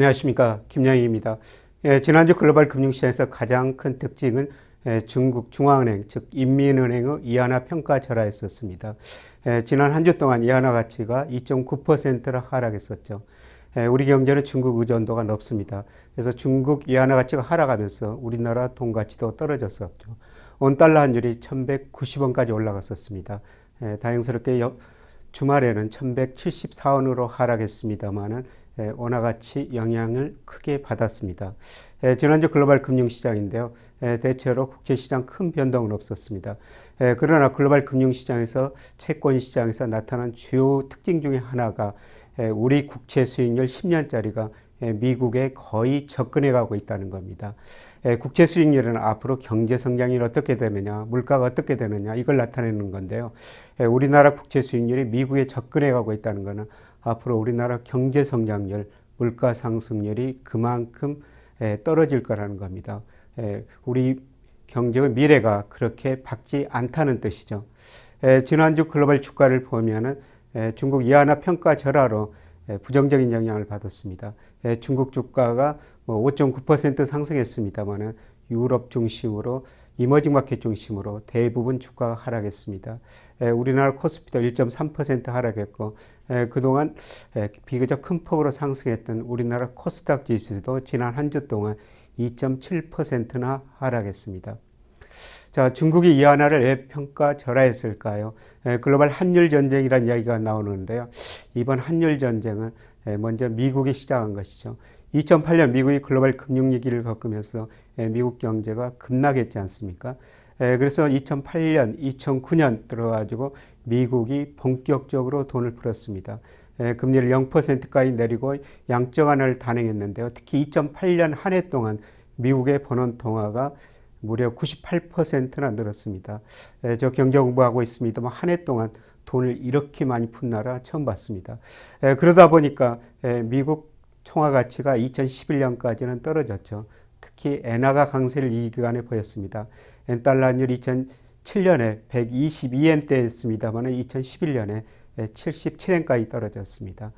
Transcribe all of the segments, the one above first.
안녕하십니까 김양희입니다. 예, 지난주 글로벌 금융시장에서 가장 큰 특징은 예, 중국 중앙은행 즉 인민은행의 이하나 평가 절하였었습니다. 예, 지난 한 주 동안 이하나 가치가 2.9%나 하락했었죠. 예, 우리 경제는 중국 의존도가 높습니다. 그래서 중국 이하나 가치가 하락하면서 우리나라 돈 가치도 떨어졌었죠. 원 달러 환율이 1,190원까지 올라갔었습니다. 예, 다행스럽게 여, 주말에는 1174원으로 하락했습니다만은 예, 원화 가치 영향을 크게 받았습니다. 예, 지난주 글로벌 금융시장인데요. 예, 대체로 국제시장 큰 변동은 없었습니다. 그러나 글로벌 금융시장에서 채권시장에서 나타난 주요 특징 중에 하나가 우리 국채 수익률 10년짜리가 미국에 거의 접근해 가고 있다는 겁니다. 국채 수익률은 앞으로 경제 성장이 어떻게 되느냐, 물가가 어떻게 되느냐 이걸 나타내는 건데요. 우리나라 국채 수익률이 미국에 접근해 가고 있다는 것은 앞으로 우리나라 경제 성장률, 물가 상승률이 그만큼 떨어질 거라는 겁니다. 우리 경제의 미래가 그렇게 밝지 않다는 뜻이죠. 지난주 글로벌 주가를 보면은 중국 이하나 평가 절하로 부정적인 영향을 받았습니다. 중국 주가가 5.9%뭐 상승했습니다만은 유럽 중심으로 이머징 마켓 중심으로 대부분 주가가 하락했습니다. 우리나라 코스피도 1.3% 하락했고 그동안 비교적 큰 폭으로 상승했던 우리나라 코스닥 지수도 지난 한 주 동안 2.7%나 하락했습니다. 자, 중국이 이 하나를 왜 평가 절하했을까요? 글로벌 한율 전쟁이라는 이야기가 나오는데요. 이번 한율 전쟁은 먼저 미국이 시작한 것이죠. 2008년 미국이 글로벌 금융위기를 겪으면서 미국 경제가 급락했지 않습니까? 그래서 2008년, 2009년 들어가지고 미국이 본격적으로 돈을 풀었습니다. 금리를 0%까지 내리고 양적 완화를 단행했는데요. 특히 2008년 한 해 동안 미국의 번원 통화가 무려 98%나 늘었습니다. 저 경제 공부하고 있습니다만 한 해 동안 돈을 이렇게 많이 푼 나라 처음 봤습니다. 그러다 보니까 미국 통화 가치가 2011년까지는 떨어졌죠. 특히 엔화가 강세를 이 기간에 보였습니다. 엔달러 환율 2007년에 122엔대였습니다만 2011년에 77엔까지 떨어졌습니다.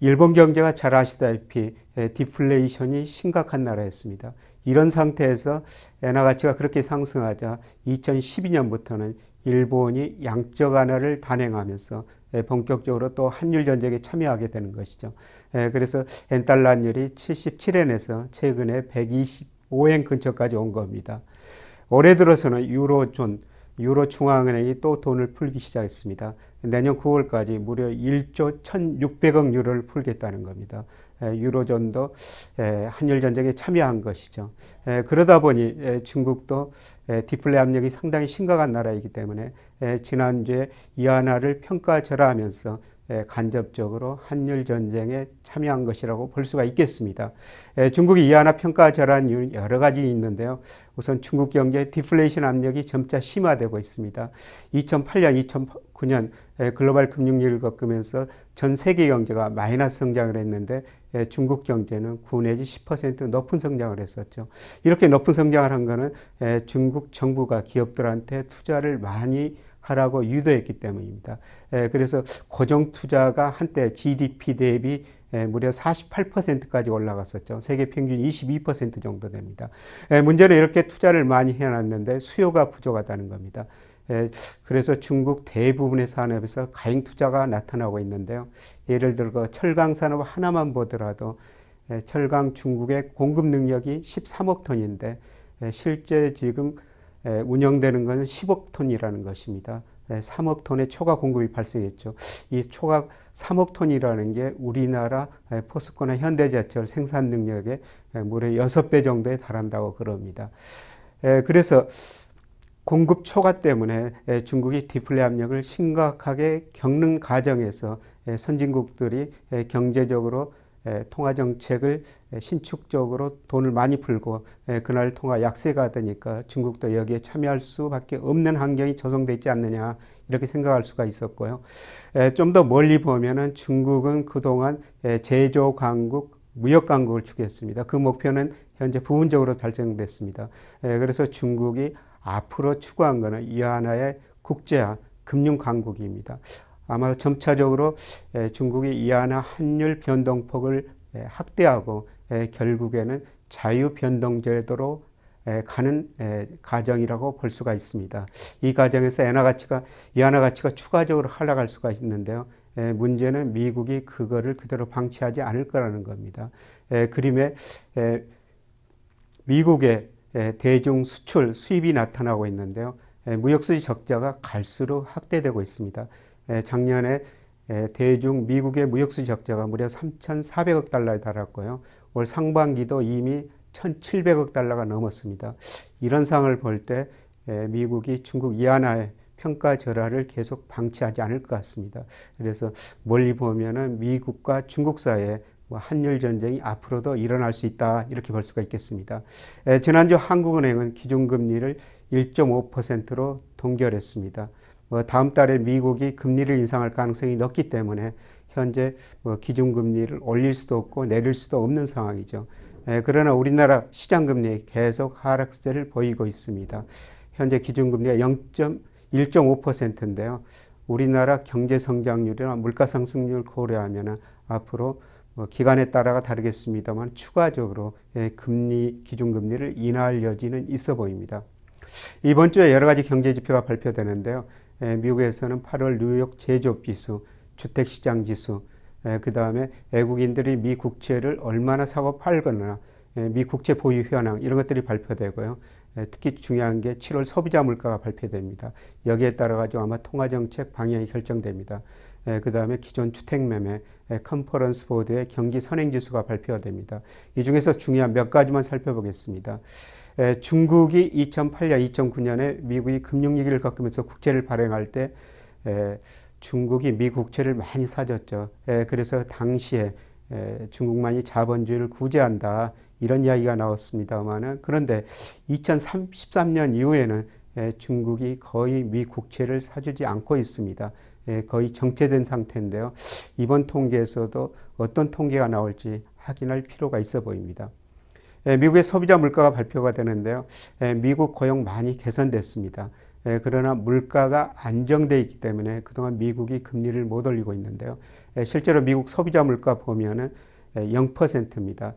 일본 경제가 잘 아시다시피 디플레이션이 심각한 나라였습니다. 이런 상태에서 엔화 가치가 그렇게 상승하자 2012년부터는 일본이 양적 완화를 단행하면서 본격적으로 또 한일 전쟁에 참여하게 되는 것이죠. 그래서 엔달러 환율이 77엔에서 최근에 125엔 근처까지 온 겁니다. 올해 들어서는 유로존, 유로 중앙은행이 또 돈을 풀기 시작했습니다. 내년 9월까지 무려 1조 1,600억 유로를 풀겠다는 겁니다. 유로존도 한일 전쟁에 참여한 것이죠. 그러다 보니 중국도 디플레 압력이 상당히 심각한 나라이기 때문에 지난주에 이하나를 평가절하하면서 간접적으로 한일 전쟁에 참여한 것이라고 볼 수가 있겠습니다. 중국이 이하나 평가절하한 이유는 여러 가지 있는데요. 우선 중국 경제 디플레이션 압력이 점차 심화되고 있습니다. 2008년, 2009년 글로벌 금융위기를 겪으면서 전 세계 경제가 마이너스 성장을 했는데 중국 경제는 9 내지 10% 높은 성장을 했었죠. 이렇게 높은 성장을 한 거는 중국 정부가 기업들한테 투자를 많이 하라고 유도했기 때문입니다. 그래서 고정 투자가 한때 GDP 대비 무려 48%까지 올라갔었죠. 세계 평균 22% 정도 됩니다. 문제는 이렇게 투자를 많이 해놨는데 수요가 부족하다는 겁니다. 그래서 중국 대부분의 산업에서 가행 투자가 나타나고 있는데요. 예를 들어 철강 산업 하나만 보더라도 철강 중국의 공급 능력이 13억 톤인데 실제 지금 운영되는 것은 10억 톤이라는 것입니다. 3억 톤의 초과 공급이 발생했죠. 이 초과 3억 톤이라는 게 우리나라 포스코나 현대제철 생산 능력의 무려 6배 정도에 달한다고 그럽니다. 그래서 공급 초과 때문에 중국이 디플레 압력을 심각하게 겪는 과정에서 선진국들이 경제적으로 통화 정책을 신축적으로 돈을 많이 풀고 그날 통화 약세가 되니까 중국도 여기에 참여할 수밖에 없는 환경이 조성되어 있지 않느냐 이렇게 생각할 수가 있었고요. 좀 더 멀리 보면은 중국은 그동안 제조 강국, 무역 강국을 추구했습니다. 그 목표는 현재 부분적으로 달성됐습니다. 그래서 중국이 앞으로 추구한 것은 이 하나의 국제화 금융 강국입니다. 아마 점차적으로 중국이 이 하나 환율 변동폭을 예, 학대하고 예, 결국에는 자유 변동제도로 예, 가는 가정이라고 볼 수가 있습니다. 이 가정에서 엔화 가치가 이안화 가치가 추가적으로 하락할 수가 있는데요. 문제는 미국이 그거를 그대로 방치하지 않을 거라는 겁니다. 그림에 미국의 대중 수출 수입이 나타나고 있는데요. 무역수지 적자가 갈수록 확대되고 있습니다. 작년에 대중 미국의 무역수지 적자가 무려 3,400억 달러에 달했고요. 올 상반기도 이미 1,700억 달러가 넘었습니다. 이런 상황을 볼 때 미국이 중국 이하나의 평가 절하를 계속 방치하지 않을 것 같습니다. 그래서 멀리 보면은 미국과 중국 사이에 뭐 한일 전쟁이 앞으로도 일어날 수 있다 이렇게 볼 수가 있겠습니다. 지난주 한국은행은 기준금리를 1.5%로 동결했습니다. 뭐 다음 달에 미국이 금리를 인상할 가능성이 높기 때문에 현재 뭐 기준금리를 올릴 수도 없고 내릴 수도 없는 상황이죠. 그러나 우리나라 시장금리 계속 하락세를 보이고 있습니다. 현재 기준금리가 1.5%인데요. 우리나라 경제 성장률이나 물가 상승률 고려하면 앞으로 뭐 기간에 따라가 다르겠습니다만 추가적으로 금리 기준금리를 인하할 여지는 있어 보입니다. 이번 주에 여러 가지 경제 지표가 발표되는데요. 미국에서는 8월 뉴욕 제조업 지수, 주택 시장 지수, 그 다음에 외국인들이 미 국채를 얼마나 사고 팔거나 미 국채 보유 현황 이런 것들이 발표되고요. 특히 중요한 게 7월 소비자 물가가 발표됩니다. 여기에 따라 가지고 아마 통화 정책 방향이 결정됩니다. 그 다음에 기존 주택 매매, 컨퍼런스 보드의 경기 선행 지수가 발표가 됩니다. 이 중에서 중요한 몇 가지만 살펴보겠습니다. 중국이 2008년, 2009년에 미국이 금융위기를 겪으면서 국채를 발행할 때 중국이 미 국채를 많이 사줬죠. 그래서 당시에 중국만이 자본주의를 구제한다 이런 이야기가 나왔습니다만은 그런데 2013년 이후에는 중국이 거의 미 국채를 사주지 않고 있습니다. 거의 정체된 상태인데요. 이번 통계에서도 어떤 통계가 나올지 확인할 필요가 있어 보입니다. 미국의 소비자 물가가 발표가 되는데요. 미국 고용 많이 개선됐습니다. 그러나 물가가 안정돼 있기 때문에 그동안 미국이 금리를 못 올리고 있는데요. 실제로 미국 소비자 물가 보면은 0%입니다.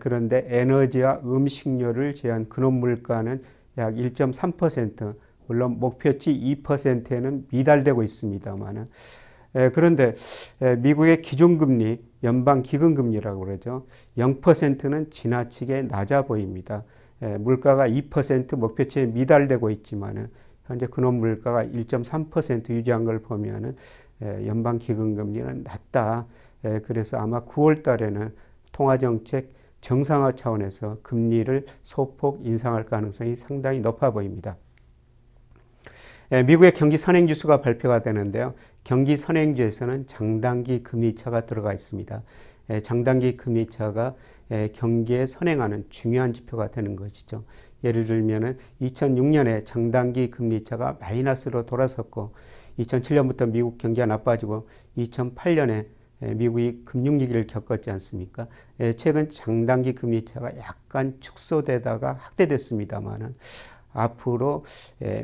그런데 에너지와 음식료를 제한 근원 물가는 약 1.3%, 물론 목표치 2%에는 미달되고 있습니다만은 그런데 미국의 기준금리, 연방기금금리라고 그러죠. 0%는 지나치게 낮아 보입니다. 물가가 2% 목표치에 미달되고 있지만은 현재 근원 물가가 1.3% 유지한 걸 보면은 연방기금금리는 낮다. 그래서 아마 9월 달에는 통화정책 정상화 차원에서 금리를 소폭 인상할 가능성이 상당히 높아 보입니다. 미국의 경기 선행지수가 발표가 되는데요. 경기 선행지에서는 장단기 금리차가 들어가 있습니다. 장단기 금리차가 경기에 선행하는 중요한 지표가 되는 것이죠. 예를 들면 2006년에 장단기 금리차가 마이너스로 돌아섰고 2007년부터 미국 경기가 나빠지고 2008년에 미국이 금융위기를 겪었지 않습니까? 최근 장단기 금리차가 약간 축소되다가 확대됐습니다만은 앞으로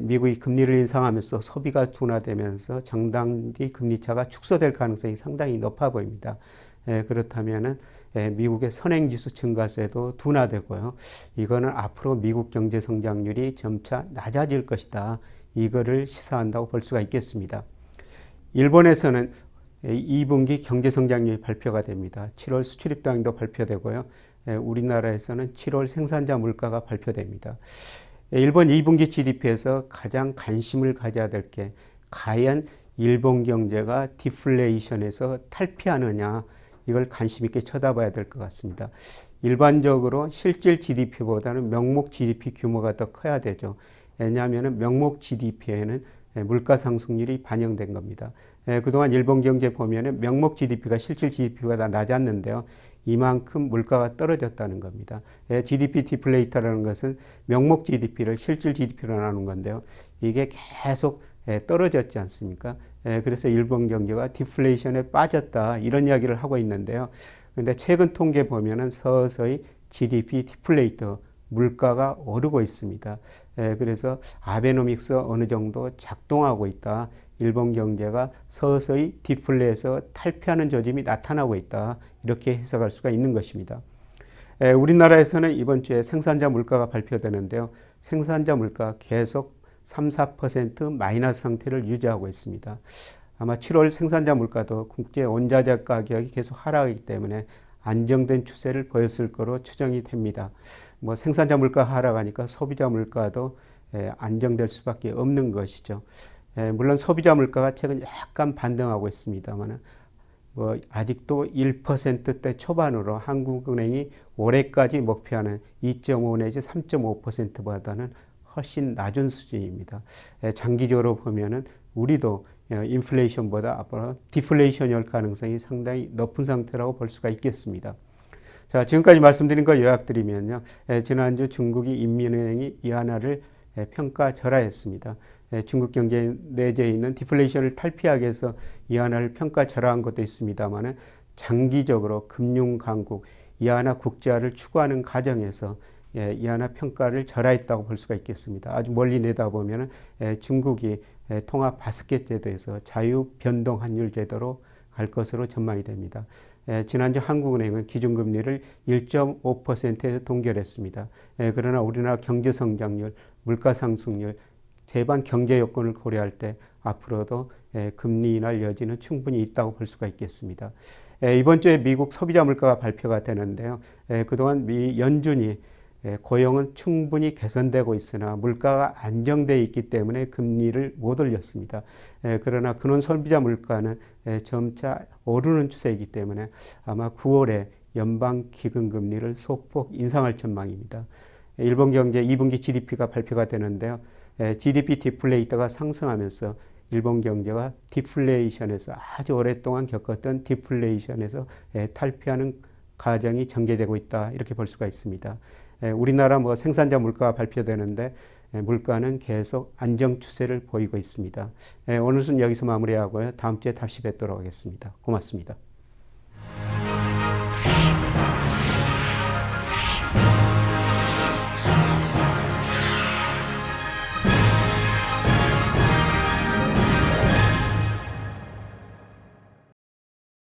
미국이 금리를 인상하면서 소비가 둔화되면서 장단기 금리차가 축소될 가능성이 상당히 높아 보입니다. 그렇다면은 미국의 선행지수 증가세도 둔화되고요. 이거는 앞으로 미국 경제 성장률이 점차 낮아질 것이다. 이거를 시사한다고 볼 수가 있겠습니다. 일본에서는 2분기 경제 성장률이 발표가 됩니다. 7월 수출입 당도 발표되고요. 우리나라에서는 7월 생산자 물가가 발표됩니다. 일본 2분기 GDP에서 가장 관심을 가져야 될 게 과연 일본 경제가 디플레이션에서 탈피하느냐 이걸 관심 있게 쳐다봐야 될 것 같습니다. 일반적으로 실질 GDP보다는 명목 GDP 규모가 더 커야 되죠. 왜냐하면 명목 GDP에는 물가 상승률이 반영된 겁니다. 그동안 일본 경제 보면 명목 GDP가 실질 GDP보다 낮았는데요. 이만큼 물가가 떨어졌다는 겁니다. GDP 디플레이터라는 것은 명목 GDP를 실질 GDP로 나누는 건데요. 이게 계속 떨어졌지 않습니까? 그래서 일본 경제가 디플레이션에 빠졌다 이런 이야기를 하고 있는데요. 근데 최근 통계 보면은 서서히 GDP 디플레이터 물가가 오르고 있습니다. 그래서 아베노믹스 어느 정도 작동하고 있다 일본 경제가 서서히 디플레에서 탈피하는 조짐이 나타나고 있다. 이렇게 해석할 수가 있는 것입니다. 에, 우리나라에서는 이번 주에 생산자 물가가 발표되는데요. 생산자 물가 계속 3, 4% 마이너스 상태를 유지하고 있습니다. 아마 7월 생산자 물가도 국제 원자재 가격이 계속 하락하기 때문에 안정된 추세를 보였을 거로 추정이 됩니다. 뭐 생산자 물가 하락하니까 소비자 물가도 예, 안정될 수밖에 없는 것이죠. 예, 물론 소비자 물가가 최근 약간 반등하고 있습니다만 뭐 아직도 1%대 초반으로 한국은행이 올해까지 목표하는 2.5 내지 3.5%보다는 훨씬 낮은 수준입니다. 예, 장기적으로 보면은 우리도 인플레이션보다 앞으로 디플레이션이 올 가능성이 상당히 높은 상태라고 볼 수가 있겠습니다. 자, 지금까지 말씀드린 거 요약드리면요. 지난주 중국이 인민은행이 이 하나를 평가 절하했습니다. 중국 경제 내재해 있는 디플레이션을 탈피하기 위해서 이 하나를 평가 절하한 것도 있습니다만 장기적으로 금융 강국, 이 하나 국제화를 추구하는 과정에서 이 하나 평가를 절하했다고 볼 수가 있겠습니다. 아주 멀리 내다보면 중국이 통합 바스켓 제도에서 자유 변동 환율 제도로 갈 것으로 전망이 됩니다. 지난주 한국은행은 기준금리를 1.5%에 동결했습니다. 그러나 우리나라 경제 성장률, 물가 상승률, 대반 경제 여건을 고려할 때 앞으로도 금리 인하 여지는 충분히 있다고 볼 수가 있겠습니다. 이번 주에 미국 소비자 물가가 발표가 되는데요. 그동안 미 연준이 고용은 충분히 개선되고 있으나 물가가 안정되어 있기 때문에 금리를 못 올렸습니다. 그러나 근원 소비자 물가는 점차 오르는 추세이기 때문에 아마 9월에 연방 기금 금리를 소폭 인상할 전망입니다. 일본 경제 2분기 GDP가 발표가 되는데요. GDP 디플레이터가 상승하면서 일본 경제가 디플레이션에서 아주 오랫동안 겪었던 디플레이션에서 탈피하는 과정이 전개되고 있다 이렇게 볼 수가 있습니다. 우리나라 뭐 생산자 물가가 발표되는데 물가는 계속 안정 추세를 보이고 있습니다. 오늘은 여기서 마무리하고요. 다음 주에 다시 뵙도록 하겠습니다. 고맙습니다.